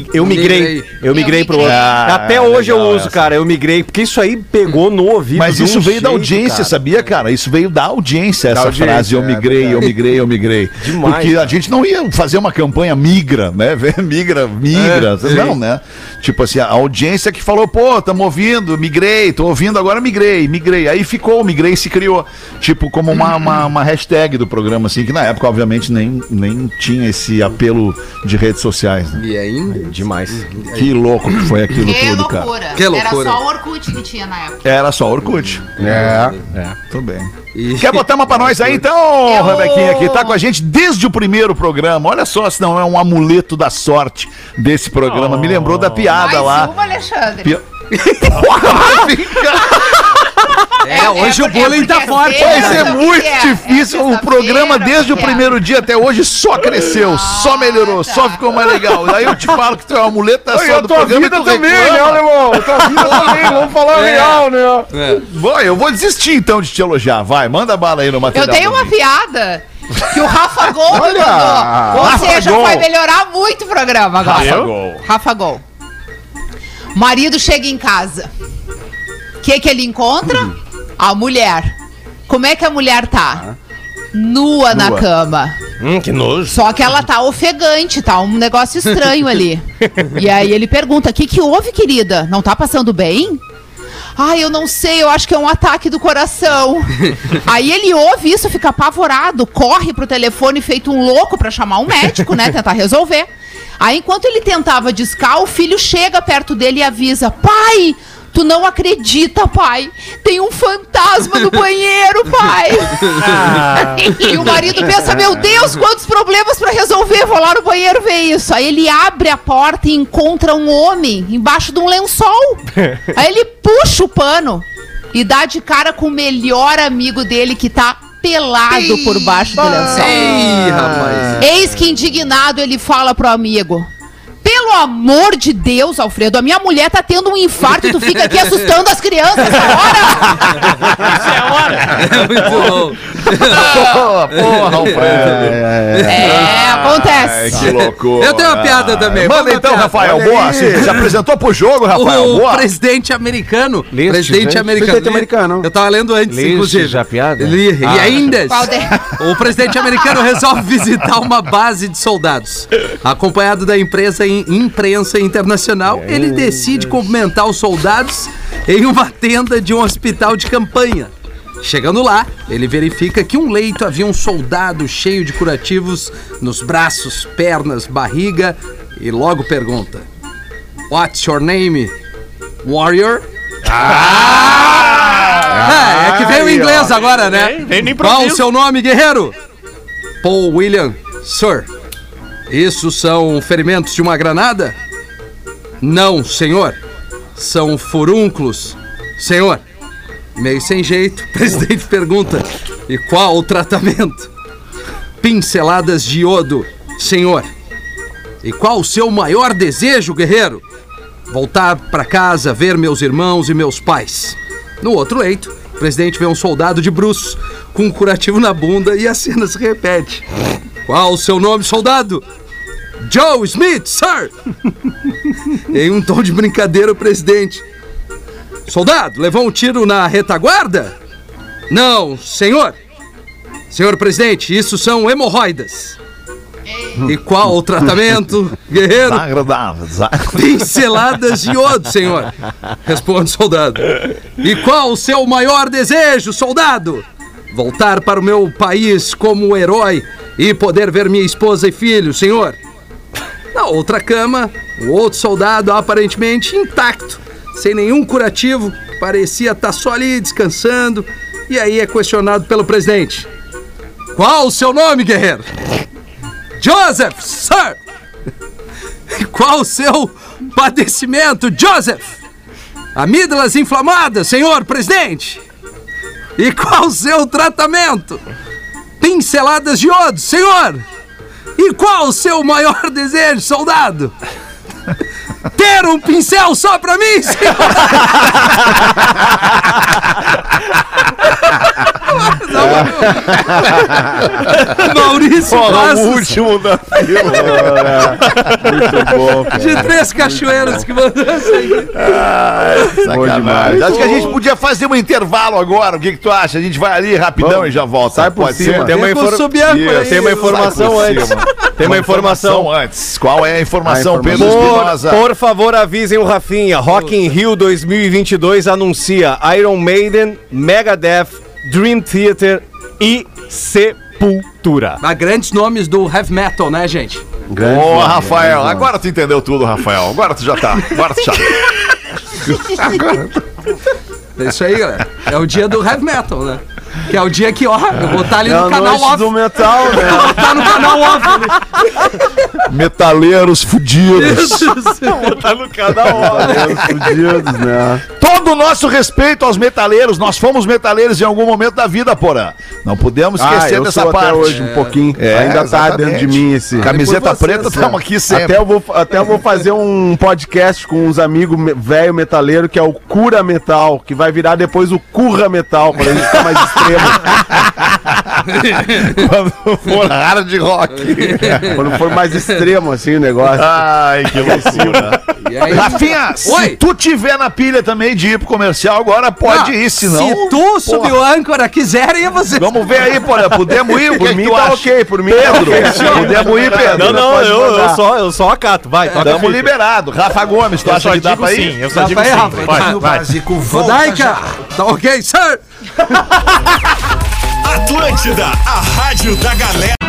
mi- eu migrei. Migrei. Eu migrei pro outro. Ah, até hoje eu legal uso, essa. cara. Eu migrei, porque isso aí pegou no ouvido. Mas de isso um veio da jeito, audiência, cara. sabia, cara? Isso veio da audiência, essa audiência, frase. Eu é migrei, eu migrei, eu migrei. Demais, Porque a cara. gente não ia fazer uma campanha migra, né? migra, migra. não, né? Tipo assim, a audiência que falou, pô, tamo ouvindo, migrei, tô ouvindo agora, migrei, migrei. Aí ficou, migrei se criou. Tipo, como uma, uma, uma hashtag do programa, assim, que na época, obviamente, nem, nem tinha esse apelo de redes sociais, né? E ainda? Demais. Que louco que foi aquilo Que tudo, cara. loucura. Que loucura. Era só o Orkut que tinha na época. Era só Orkut. É. Tudo bem. E- Quer botar uma pra nós aí então, Eu- Rebequinha, que tá com a gente desde o primeiro programa. Olha só se não é um amuleto da sorte desse programa. Me lembrou da piada Mais lá. uma, Alexandre. Pi- Ficar- É, hoje o porque- bullying tá forte. é Vai ser muito é, difícil. é O programa, desde o é. primeiro dia até hoje, só cresceu, só melhorou, tá. só ficou mais legal. Aí eu te falo que tu é um amuleto da E sorte a do programa. e vida tu também, né, alemão? Tua vida também, vamos falar a real, né? Bom, eu vou desistir então de te elogiar. Vai, manda bala aí no Eu material. tenho pra uma piada que o Rafa Gol Olha! mandou. Ou Rafa seja, Gol. vai melhorar muito o programa agora. Rafa Gol. Rafa Gol. Marido chega em casa. O que, que ele encontra? A mulher. Como é que a mulher tá? Nua, na Nua. cama. Hum, que nojo. Só que ela tá ofegante, tá um negócio estranho ali. E aí ele pergunta: O que, que houve, querida? Não tá passando bem? Ai, eu não sei, eu acho que é um ataque do coração. aí ele ouve isso, fica apavorado, corre pro telefone feito um louco pra chamar um médico, né? Tentar resolver. Aí, enquanto ele tentava discar, o filho chega perto dele e avisa: Pai, tu não acredita, pai. Tem um fantasma no banheiro, pai. e o marido pensa: Meu Deus, quantos problemas pra resolver. Vou lá no banheiro ver isso. Aí ele abre a porta e encontra um homem embaixo de um lençol. Aí ele puxa o pano e dá de cara com o melhor amigo dele que tá pelado por baixo do lençol. Ih, rapaz. Eis que indignado ele fala pro amigo: Pelo amor de Deus, Alfredo, a minha mulher tá tendo um infarto e tu fica aqui assustando as crianças essa hora? É muito bom. Porra, porra, Alfredo. É, acontece. Que loucura. Eu tenho uma piada também. Manda então, piada. Rafael. Boa. Se, se apresentou pro jogo, Rafael. O Boa. presidente americano. Leste, presidente americano. Presidente americano. Eu tava lendo antes, Leste, inclusive. já piada? Li- E Ah. ainda. Qual de- O presidente americano resolve visitar uma base de soldados. Acompanhado da empresa em imprensa internacional, ele decide cumprimentar os soldados em uma tenda de um hospital de campanha. Chegando lá, ele verifica que um leito havia um soldado cheio de curativos nos braços, pernas, barriga e logo pergunta: What's your name, warrior? Ah, é que veio o inglês agora, né? Qual o seu nome, guerreiro? Paul William, Sir. Isso são ferimentos de uma granada? Não, senhor. São furúnculos, senhor. Meio sem jeito, o presidente pergunta: E qual o tratamento? Pinceladas de iodo, senhor. E qual o seu maior desejo, guerreiro? Voltar para casa, ver meus irmãos e meus pais. No outro leito, o presidente vê um soldado de bruços com um curativo na bunda e a cena se repete. Qual o seu nome, soldado? Joe Smith, sir! em um tom de brincadeira, o presidente. Soldado, levou um tiro na retaguarda? Não, senhor. Senhor presidente, isso são hemorroidas. E qual o tratamento, guerreiro? Agradável. Pinceladas de iodo, senhor. Responde, soldado. E qual o seu maior desejo, soldado? Voltar para o meu país como herói e poder ver minha esposa e filho, senhor. Na outra cama, o outro soldado, aparentemente intacto, sem nenhum curativo, parecia estar só ali descansando. E aí é questionado pelo presidente: Qual o seu nome, guerreiro? Joseph, sir! Qual o seu padecimento, Joseph? Amígdalas inflamadas, senhor presidente! E qual o seu tratamento? Pinceladas de iodo, senhor! E qual o seu maior desejo, soldado? Ter um pincel só pra mim, senhor! Maurício Porra, o Passos, último da fila. Muito bom, cara. de Três Cachoeiras, que mandou aí. Sacanagem. Acho que a gente podia fazer um intervalo agora. O que, que tu acha? A gente vai ali rapidão Vamos. e já volta. Sai por Pode cima. ser? Tem uma, infor- o Isso. tem uma informação antes. Tem uma informação. antes. Qual é a informação, A Pedro informação. Espinosa? Por, por favor, avisem o Rafinha. Rock in Rio 2022 anuncia Iron Maiden, Megadeth, Dream Theater e Sepultura. Há grandes nomes do heavy metal, né, gente? Grande Ô, nome, Rafael, grande agora tu entendeu tudo, Rafael. Agora tu já tá. Agora tu já. É isso aí, galera. É o dia do heavy metal, né? Que é o dia que, ó, eu vou estar ali É no a canal noite off. do metal, né? Vou estar no canal off. Metaleiros fudidos. Tá no canal, Os fudidos, né? Todo o nosso respeito aos metaleiros. Nós fomos metaleiros em algum momento da vida, porã. Não podemos esquecer Ah, eu dessa sou parte. até hoje um pouquinho. É, Ainda tá exatamente. dentro de mim esse. Camiseta vocês, preta, né? estamos aqui sempre. Até eu, vou, até eu vou fazer um podcast com uns amigos velho metaleiro que é o Cura Metal, que vai virar depois o Curra Metal, pra gente ficar mais extremo. Quando for hard rock. Quando for mais extremo assim o negócio. Ai, que loucura. E aí, Rafinha, se Oi. tu tiver na pilha também de ir pro comercial, agora pode Ah, ir, senão... Se tu subir o âncora quiserem, é você. Vamos ver aí, porra. Podemos ir? Por mim tá acha? ok, por mim Pedro, podemos ir, Pedro? Não, não, eu, eu, só, eu só acato. Vai, Estamos liberados. Rafa Gomes, tu Eu acha que dá pra ir? sim, eu só Dá digo sim. Rafa? Vai, vai. Básico volta Rodaica, já. tá ok, sir? Atlântida, a rádio da galera.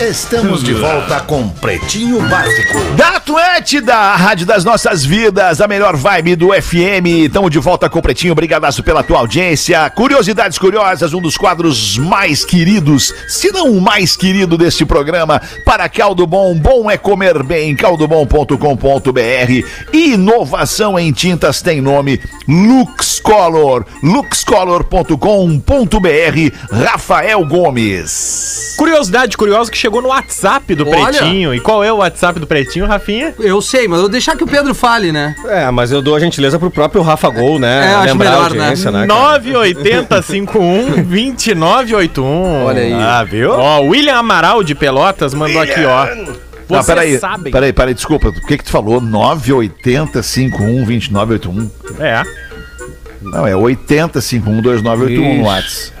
Estamos de volta com Pretinho Básico. Da Atlântida, a rádio das nossas vidas, a melhor vibe do FM. Estamos de volta com o Pretinho. Obrigadaço pela tua audiência. Curiosidades Curiosas, um dos quadros mais queridos, se não o mais querido deste programa. Para Caldo Bom, bom é comer bem. caldobom.com.br. Inovação em tintas tem nome Luxcolor. luxcolor.com.br. Rafael Gomes. Curiosidade curiosa que chegou no WhatsApp do Olha. Pretinho. E qual é o WhatsApp do Pretinho, Rafinha? Eu sei, mas eu vou deixar que o Pedro fale, né? É, mas eu dou a gentileza pro próprio Rafa Gol, né? É, acho melhor, né? né? cara? 98051-2981. Olha aí. Ah, viu? Ó, o William Amaral de Pelotas mandou aqui, ó. Vocês peraí, sabem. peraí, peraí, desculpa. O que que tu falou? 980512981? É. Não, é 80512981 no WhatsApp.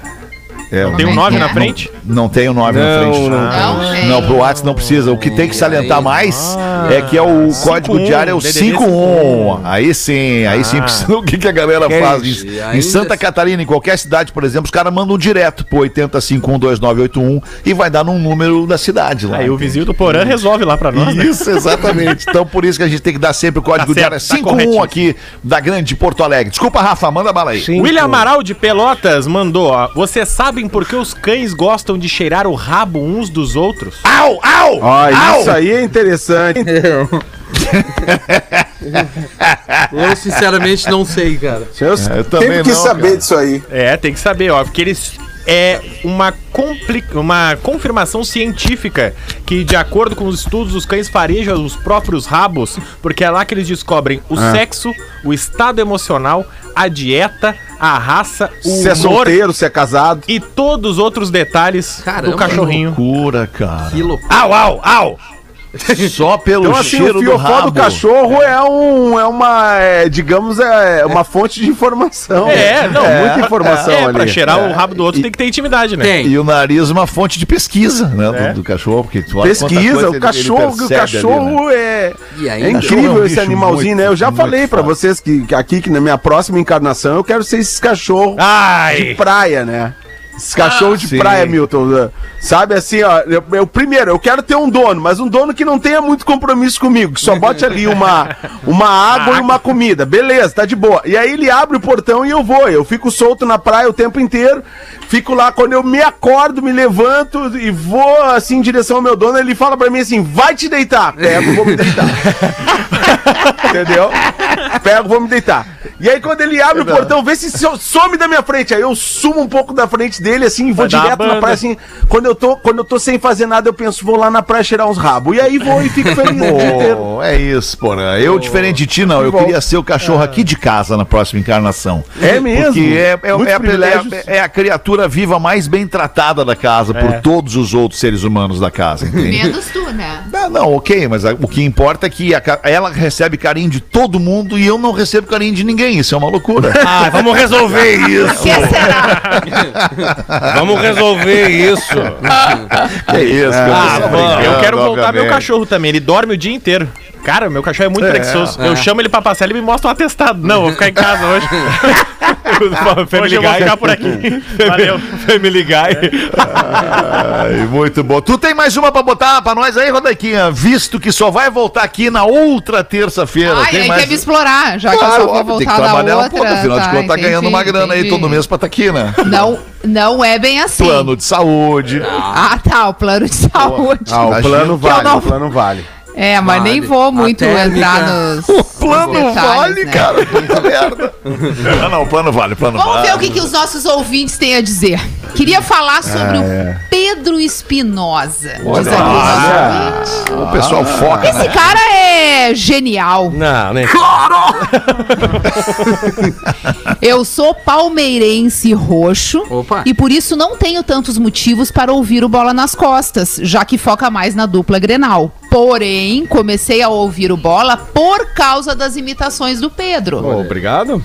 É, Tem um é 9 que na é? frente? Não tem o 9 na Não, frente. não. Não, tem. Não, pro WhatsApp não precisa. O que tem que salientar mais é que é o código 51, diário é o DDD 51. Aí sim, aí sim precisa. O que, que a galera faz? isso? Em, em Santa Catarina, em qualquer cidade, por exemplo, os caras mandam direto pro 80512981 e vai dar num número da cidade lá. Aí o vizinho do Porã resolve lá pra nós, né? Isso, exatamente. Então, por isso que a gente tem que dar sempre o código Tá diário certo, tá 51 corretíssimo. aqui da Grande Porto Alegre. Desculpa, Rafa, manda bala aí. Sim. William Amaral de Pelotas mandou, ó. Vocês sabem por que os cães gostam de cheirar o rabo uns dos outros? Au, au! Ó, au! isso aí é interessante. Eu, sinceramente, não sei, cara. Eu, É, eu também quis não, saber cara. disso aí. É, tem que saber, ó, porque eles é uma, compli- uma confirmação científica que, de acordo com os estudos, os cães farejam os próprios rabos, porque é lá que eles descobrem o Ah. sexo, o estado emocional, a dieta, a raça, o Se é humor solteiro, se é casado. e todos os outros detalhes Caramba, do cachorrinho. Loucura, cara. Que loucura. Au, au, au! Só pelo Então, assim, cheiro o do fiofó rabo. do cachorro é, um, é uma, é, digamos, é uma fonte de informação. É, não, é muita informação é, ali. pra cheirar o rabo do outro tem que ter intimidade, né? Tem. E o nariz uma fonte de pesquisa, né, do- É. do, cachorro, porque tu Pesquisa, o ele- ele cachorro, o percebe ali, cachorro né? é, E aí, é cachorro é incrível um esse animalzinho, muito, né? Eu já falei pra foda. vocês que, que aqui que na minha próxima encarnação eu quero ser esses cachorros de Ai! praia, né? Esses cachorros de sim. praia, Milton. né? Sabe assim, ó. Eu, eu- primeiro, eu quero ter um dono, mas um dono que não tenha muito compromisso comigo. Que só bote ali uma, uma água e uma comida. Beleza, tá de boa. E aí ele abre o portão e eu vou. Eu fico solto na praia o tempo inteiro. Fico lá, quando eu me acordo, me levanto e vou assim em direção ao meu dono, ele fala pra mim assim: vai te deitar. Pego, vou me deitar. Entendeu? Pego, vou me deitar. E aí, quando ele abre o portão, vê se so- some da minha frente. Aí eu sumo um pouco da frente dele, assim, e vou direto na praia, assim. Quando eu, tô, quando eu tô sem fazer nada, eu penso, vou lá na praia cheirar uns rabos. E aí vou e fico feliz o dia inteiro. Pô, é isso, porra. Eu, diferente de ti, não. Eu queria ser o cachorro aqui de casa na próxima encarnação. É mesmo? Porque é, é, é é- é a criatura viva mais bem tratada da casa por todos os outros seres humanos da casa, entende? Menos tu, né? Não, não, ok, mas a- o que importa é que a ela recebe carinho de todo mundo e eu não recebo carinho de ninguém. Isso é uma loucura. Ah, vamos resolver isso. que será? Vamos resolver isso. que isso, Ah. Eu brincando, quero voltar meu obviamente. cachorro também. Ele dorme o dia inteiro. Cara, meu cachorro é muito preguiçoso. Eu chamo ele pra passear, ele me mostra um atestado. Não, vou ficar em casa hoje. hoje eu vou ficar por aqui. Valeu. Family Guy. Ai, muito bom. Tu tem mais uma pra botar pra nós aí, Rodaquinha? Visto que só vai voltar aqui na outra terça-feira. Ai, tem aí mais... quer me explorar, já que eu Claro, só vou óbvio, tem que voltar na trabalhar outra. um pouco, afinal de tá, contas tá ganhando uma grana aí entendi. todo mês pra tá aqui, né? Não, não é bem assim. Plano de saúde. Ah, tá, o plano de saúde. Ah, o Imagina plano vale, não- o plano vale. É, mas nem Vale. vou muito entrar nos. O plano detalhes, vale, né? cara. Puta merda. Não, não, o plano vale, o plano Vamos vale. ver o que, que os nossos ouvintes têm a dizer. Queria falar sobre Ah, o é. Pedro Espinosa. Olha. O pessoal foca. Esse né? cara é genial. Não, nem. Eu sou palmeirense roxo Opa. e por isso não tenho tantos motivos para ouvir o Bola nas Costas, já que foca mais na dupla Grenal. Porém, comecei a ouvir o Bola por causa das imitações do Pedro. Obrigado.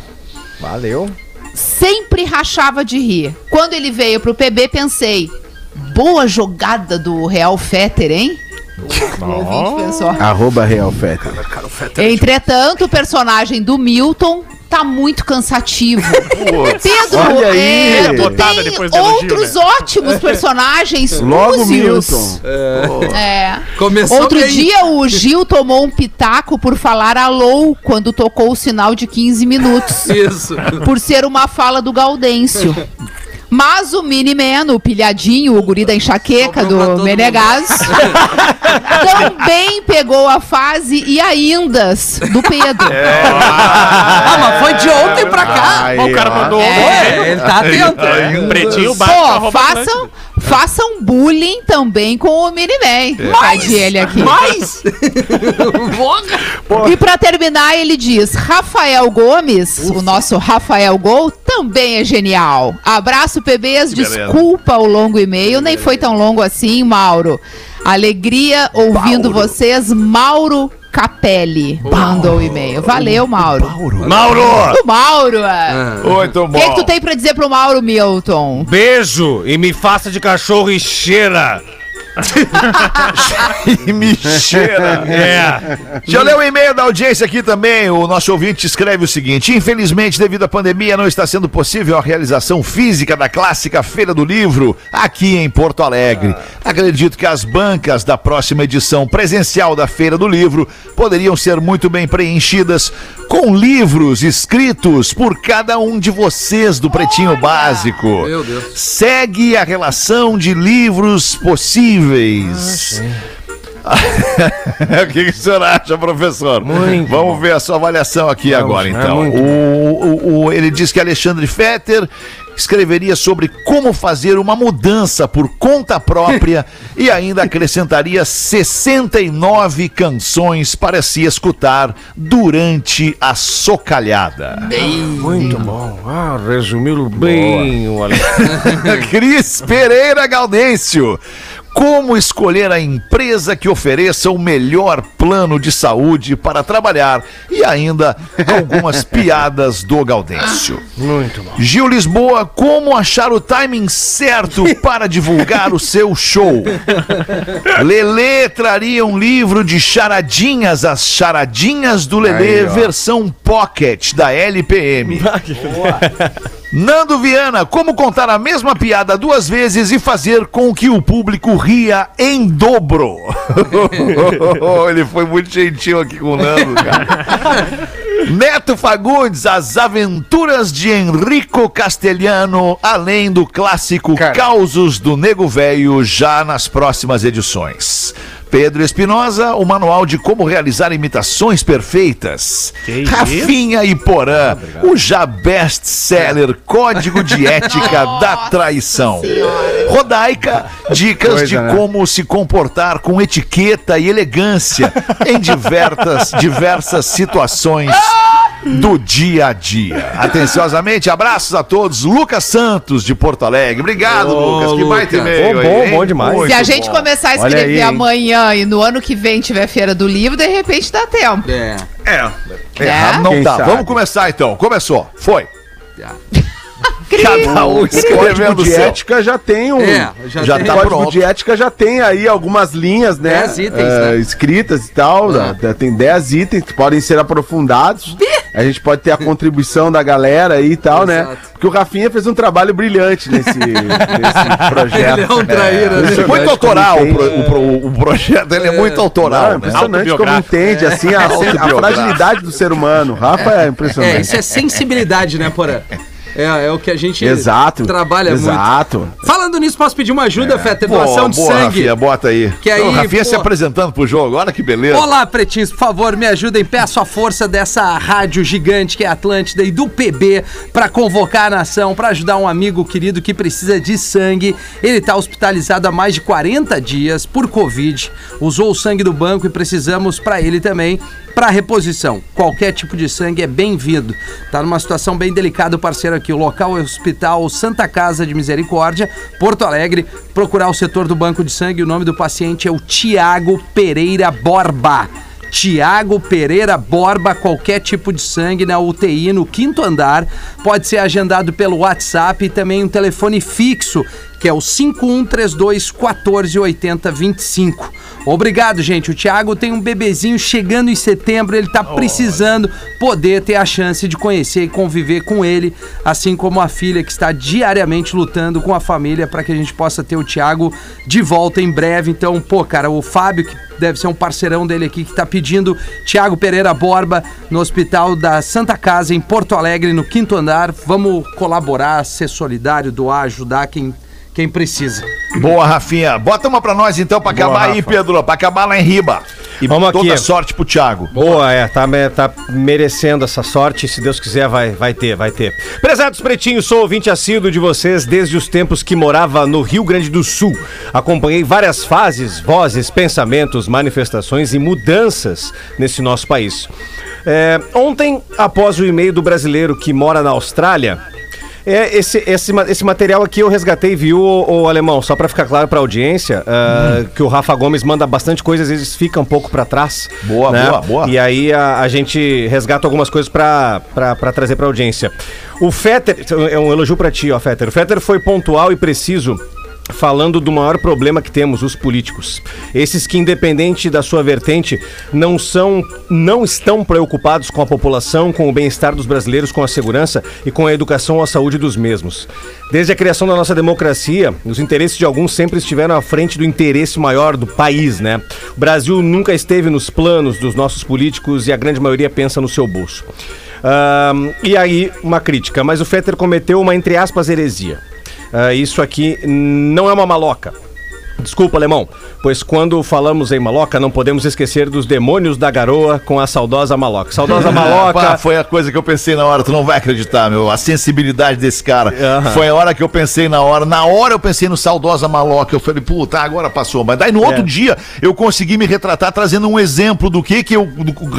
Valeu. Sempre rachava de rir. Quando ele veio pro PB, pensei, boa jogada do Real Fetter, hein? Arroba Real Feta. Entretanto, o personagem do Milton tá muito cansativo. Pedro, olha aí. é, tu Botada tem outros ótimos personagens. Logo. Milton. É. Começou Outro bem. dia o Gil tomou um pitaco por falar alô quando tocou o sinal de 15 minutos, Isso. por ser uma fala do Gaudêncio. Mas o Miniman, o pilhadinho, o guri da enxaqueca Sobrou do. Menegas, também pegou a fase e aindas do Pedro. Ah, mas foi de ontem pra cá. Aí, o cara mandou É. É, ele tá atento. Pretinho bate Pô, façam, Façam bullying também com o Miniman. Pede ele aqui. Mais? E pra terminar, ele diz: Rafael Gomes, o nosso Rafael Gol, também é genial. Abraço, PBs. beleza. Desculpa o longo e-mail, nem foi tão longo assim, Mauro. Alegria ouvindo vocês, Mauro Capelli mandou o e-mail. Valeu, Mauro. Mauro! O Mauro, é. Muito O bom. que, que tu tem pra dizer pro Mauro Milton? Beijo e me faça de cachorro e cheira. E me cheira. É. Deixa eu ler o e-mail da audiência aqui também. O nosso ouvinte escreve o seguinte: Infelizmente, devido à pandemia, não está sendo possível a realização física da clássica Feira do Livro aqui em Porto Alegre. Acredito que as bancas da próxima edição presencial da Feira do Livro poderiam ser muito bem preenchidas com livros escritos por cada um de vocês do Pretinho Básico. Meu Deus. Segue a relação de livros possíveis. o que, que o senhor acha, professor? Muito Vamos ver a sua avaliação aqui Vamos, agora, é então. muito o, o- o- ele diz que Alexandre Fetter escreveria sobre como fazer uma mudança por conta própria e ainda acrescentaria 69 canções para se escutar durante a socalhada. Muito bom. Ah, resumiu bem o Ale- Cris Pereira Gaudêncio. Como escolher a empresa que ofereça o melhor plano de saúde para trabalhar e ainda algumas piadas do Gaudêncio. Muito bom. Gil Lisboa, como achar o timing certo para divulgar o seu show? Lelê traria um livro de charadinhas, as charadinhas do Lelê, versão pocket da LPM. Nando Viana, como contar a mesma piada duas vezes e fazer com que o público ria em dobro? Ele foi muito gentil aqui com o Nando, cara. Neto Fagundes, as aventuras de Enrico Castelhano, além do clássico Causos do Nego Velho, já nas próximas edições. Pedro Espinosa, o manual de como realizar imitações perfeitas. Rafinha e Porã, o já best-seller Código de Ética da Traição. Rodaica, dicas Coisa, de né? como se comportar com etiqueta e elegância em diversas, diversas situações do dia a dia. Atenciosamente, abraços a todos. Lucas Santos, de Porto Alegre. Obrigado, Ô, Lucas. Que baita e-mail. Bom, aí, bom, bom demais. Muito Se a gente bom. começar a escrever aí, amanhã e no ano que vem tiver Feira do Livro, de repente dá tempo. É. Errado não Quem tá. sabe? Vamos começar então. Começou. Foi. Cada um Código escrevendo de ética já tem um. É, já Já tem- tá Código pronto. de ética já tem aí algumas linhas, né? Dez itens, eh, né? Escritas e tal. Ah. né? Tem 10 itens que podem ser aprofundados. A gente pode ter a contribuição da galera aí e tal, né? Exato. Porque o Rafinha fez um trabalho brilhante nesse, nesse projeto. Ele é um traíra, né? Impressionante Muito autoral o, pro- o pro- o projeto, ele é muito Não, autoral, é né? impressionante como entende assim a, a fragilidade do ser humano. Rafa é impressionante. É, isso é sensibilidade, né, Porã? É, é o que a gente Exato. trabalha muito. Exato. Falando nisso, posso pedir uma ajuda, Fetter? Doação Boa, de boa, sangue. Rafinha, bota aí. Que aí, Ô, Rafinha se pô. apresentando pro jogo, olha que beleza. Olá, pretinhos, por favor, me ajudem. Peço a força dessa rádio gigante que é a Atlântida e do PB para convocar a nação, para ajudar um amigo querido que precisa de sangue. Ele está hospitalizado há mais de 40 dias por Covid. Usou o sangue do banco e precisamos para ele também para reposição. Qualquer tipo de sangue é bem-vindo. Tá numa situação bem delicada o parceiro aqui. O local é o Hospital Santa Casa de Misericórdia, Porto Alegre. Procurar o setor do banco de sangue. O nome do paciente é o Tiago Pereira Borba. Tiago Pereira Borba, qualquer tipo de sangue na UTI no quinto andar. Pode ser agendado pelo WhatsApp e também um telefone fixo, que é o 5132 1480 25. Obrigado, gente. O Thiago tem um bebezinho chegando em setembro, ele tá precisando poder ter a chance de conhecer e conviver com ele, assim como a filha que está diariamente lutando com a família para que a gente possa ter o Thiago de volta em breve. Então, pô, cara, o Fábio que deve ser um parceirão dele aqui que tá pedindo Thiago Pereira Borba no Hospital da Santa Casa em Porto Alegre, no quinto andar. Vamos colaborar, ser solidário, doar, ajudar quem quem precisa. Boa, Rafinha. Bota uma pra nós então, pra acabar aí, Pedro, pra acabar lá em Riba. E Vamos toda aqui. sorte pro Thiago. Boa, é, tá, tá merecendo essa sorte, se Deus quiser vai, vai ter, vai ter. Prezados pretinhos, sou ouvinte assíduo de vocês desde os tempos que morava no Rio Grande do Sul. Acompanhei várias fases, vozes, pensamentos, manifestações e mudanças nesse nosso país. É, ontem, após o e-mail do brasileiro que mora na Austrália, é, esse, esse, esse material aqui eu resgatei, viu, ô, Alemão? Só pra ficar claro pra audiência, ah, que o Rafa Gomes manda bastante coisa, às vezes fica um pouco pra trás. Boa, né? boa, boa. E aí a, a gente resgata algumas coisas pra trazer pra audiência. O Fetter, é um elogio pra ti, ó, Fetter. O Fetter foi pontual e preciso falando do maior problema que temos, os políticos. Esses que, independente da sua vertente, não são, não estão preocupados com a população, com o bem-estar dos brasileiros, com a segurança e com a educação ou a saúde dos mesmos. Desde a criação da nossa democracia, os interesses de alguns sempre estiveram à frente do interesse maior do país, né? O Brasil nunca esteve nos planos dos nossos políticos e a grande maioria pensa no seu bolso. Ahn, e aí, uma crítica, mas o Fetter cometeu uma, entre aspas, heresia. Ah, isso aqui não é uma maloca. Desculpa, alemão, pois quando falamos em maloca, não podemos esquecer dos demônios da garoa com a saudosa maloca. Saudosa Pá, maloca. foi a coisa que eu pensei na hora, tu não vai acreditar, meu. A sensibilidade desse cara. Foi a hora que eu pensei na hora. Na hora eu pensei no saudosa maloca. Eu falei, puta, agora passou. Mas daí no outro É. dia eu consegui me retratar trazendo um exemplo do que que eu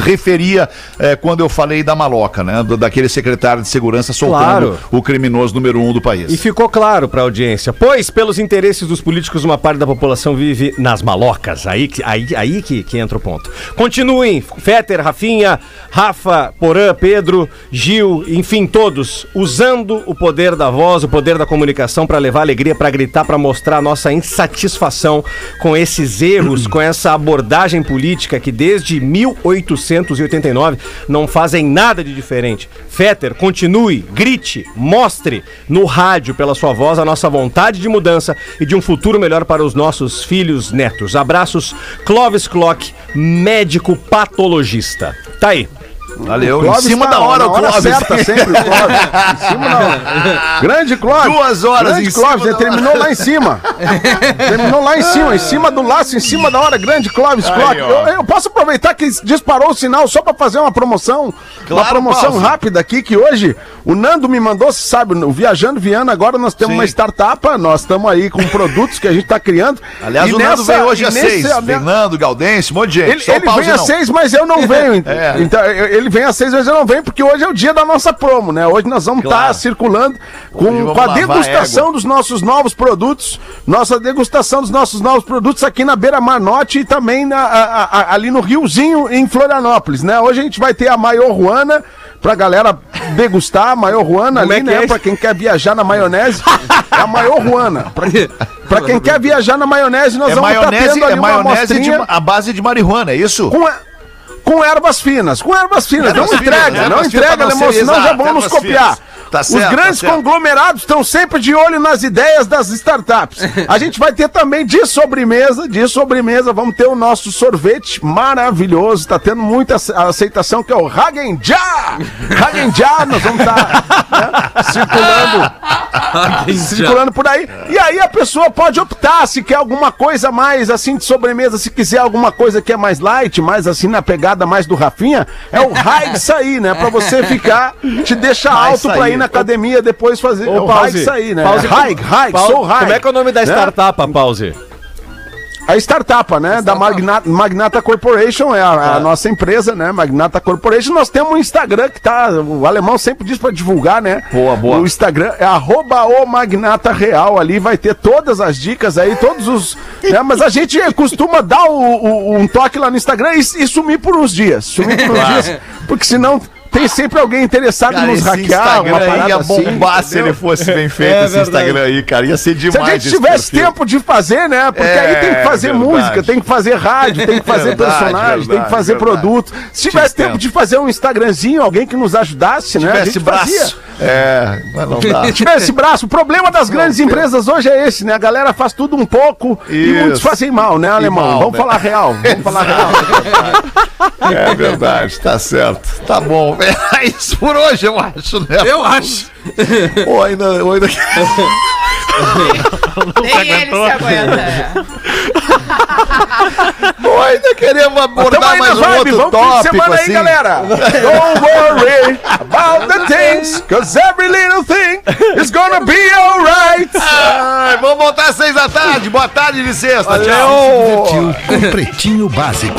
referia eh, quando eu falei da maloca, né? Do- daquele secretário de segurança soltando Claro. o criminoso número um do país. E ficou claro para a audiência, pois pelos interesses dos políticos uma parte da população vive nas malocas. Aí, que- aí, aí que, que entra o ponto. Continuem, Fetter, Rafinha, Rafa, Porã, Pedro, Gil, enfim, todos, usando o poder da voz, o poder da comunicação para levar alegria, para gritar, para mostrar nossa insatisfação com esses erros, com essa abordagem política que desde 1889 não fazem nada de diferente. Fetter, continue, grite, mostre no rádio pela sua voz a nossa vontade de mudança e de um futuro melhor para os nossos filhos netos. Abraços, Clóvis Clock, médico patologista. Tá aí. Valeu. Clóvis em cima tá da hora, o Clóvis. certa sempre, o Clóvis. Em cima da hora. Grande Clóvis. Duas horas Grande em cima Clóvis, ele terminou lá em cima. terminou lá em cima, em cima do laço, em cima da hora. Grande Clóvis Aí, ó. Eu, eu posso aproveitar que disparou o sinal só pra fazer uma promoção. uma Claro, promoção Pause. rápida aqui que hoje o Nando me mandou, sabe, o Viajando Viana, agora nós temos Sim. uma startup, nós estamos aí com produtos que a gente tá criando. Aliás, E o Nando nessa- veio hoje e às seis. Fernando, Galdense, um monte de gente. ele, ele vem às seis, mas eu não venho. É. Então, ele vem às seis, mas eu não venho, porque hoje é o dia da nossa promo, né? Hoje nós vamos estar Claro. circulando Hoje com, com a a degustação égua. dos nossos novos produtos, nossa degustação dos nossos novos produtos aqui na Beira Mar Norte e também na- a- a- ali no Riozinho, em Florianópolis, né? Hoje a gente vai ter a Maior Ruana. Pra galera degustar a Maior Ruana ali, é que né? é? Pra quem quer viajar na maionese, é a Maior Ruana. Pra, pra quem quer viajar na maionese, nós É vamos estar maionese, tendo ali é uma maionese de, a base de marihuana, é isso? com, a- com ervas finas, com ervas finas. Ervas não finas, entrega, ervas não entrega, alemão, ser senão já vão nos copiar. finas. Tá certo, Os tá grandes certo. conglomerados estão sempre de olho nas ideias das startups. A gente vai ter também de sobremesa, de sobremesa, vamos ter o nosso sorvete maravilhoso, tá tendo muita ace- aceitação, que é o Hagen Ja! Hagen nós vamos estar circulando circulando por aí. E aí a pessoa pode optar se quer alguma coisa mais assim de sobremesa, se quiser alguma coisa que é mais light, mais assim na pegada mais do Rafinha, é o high sair, né? Pra você ficar, te deixa alto pra ir na academia depois fazer. Ô, é o Pause, sair, né? Pause, high, high, Pause, sou high. Como é que é o nome da Né? startup, Pause? A startup, né? Da Magnata, Magnata Corporation, é a, a nossa empresa, né? Magnata Corporation. Nós temos um Instagram que tá. O alemão sempre diz pra divulgar, né? Boa, boa. O Instagram é arroba o Magnata Real. Ali vai ter todas as dicas aí, todos os. né? Mas a gente costuma dar o- o- um toque lá no Instagram e, e sumir por uns dias. Sumir por uns dias. Porque senão. Tem sempre alguém interessado em Cara, nos hackear, uma aí parada ia assim, bombar se entendeu? ele fosse bem feito, É esse verdade. Instagram aí, cara. Ia ser Se demais a gente esse tivesse perfil. tempo de fazer, né? Porque aí tem que É, fazer verdade. música, tem que fazer rádio, tem que fazer Verdade, personagem, tem que fazer produto. Se tivesse tempo de fazer um Instagramzinho, alguém que nos ajudasse, né? A Tivesse gente braço. fazia. É, mas não dá. Se tivesse braço, o problema das grandes empresas hoje é esse, né? A galera faz tudo um pouco e Isso. muitos fazem mal, né, alemão? mal, Vamos né? falar real, vamos falar real. É verdade, tá certo. Tá bom. É isso por hoje, eu acho, né? Eu acho. Ou ainda, ou ainda... Nem ele se aguenta. Ou ainda queremos abordar mais um outro tópico, assim. galera. Don't worry about the things, cause every little thing is gonna be alright. Vamos voltar às seis da tarde. Boa tarde de sexta. Tchau. Divertiu com Pretinho Básico.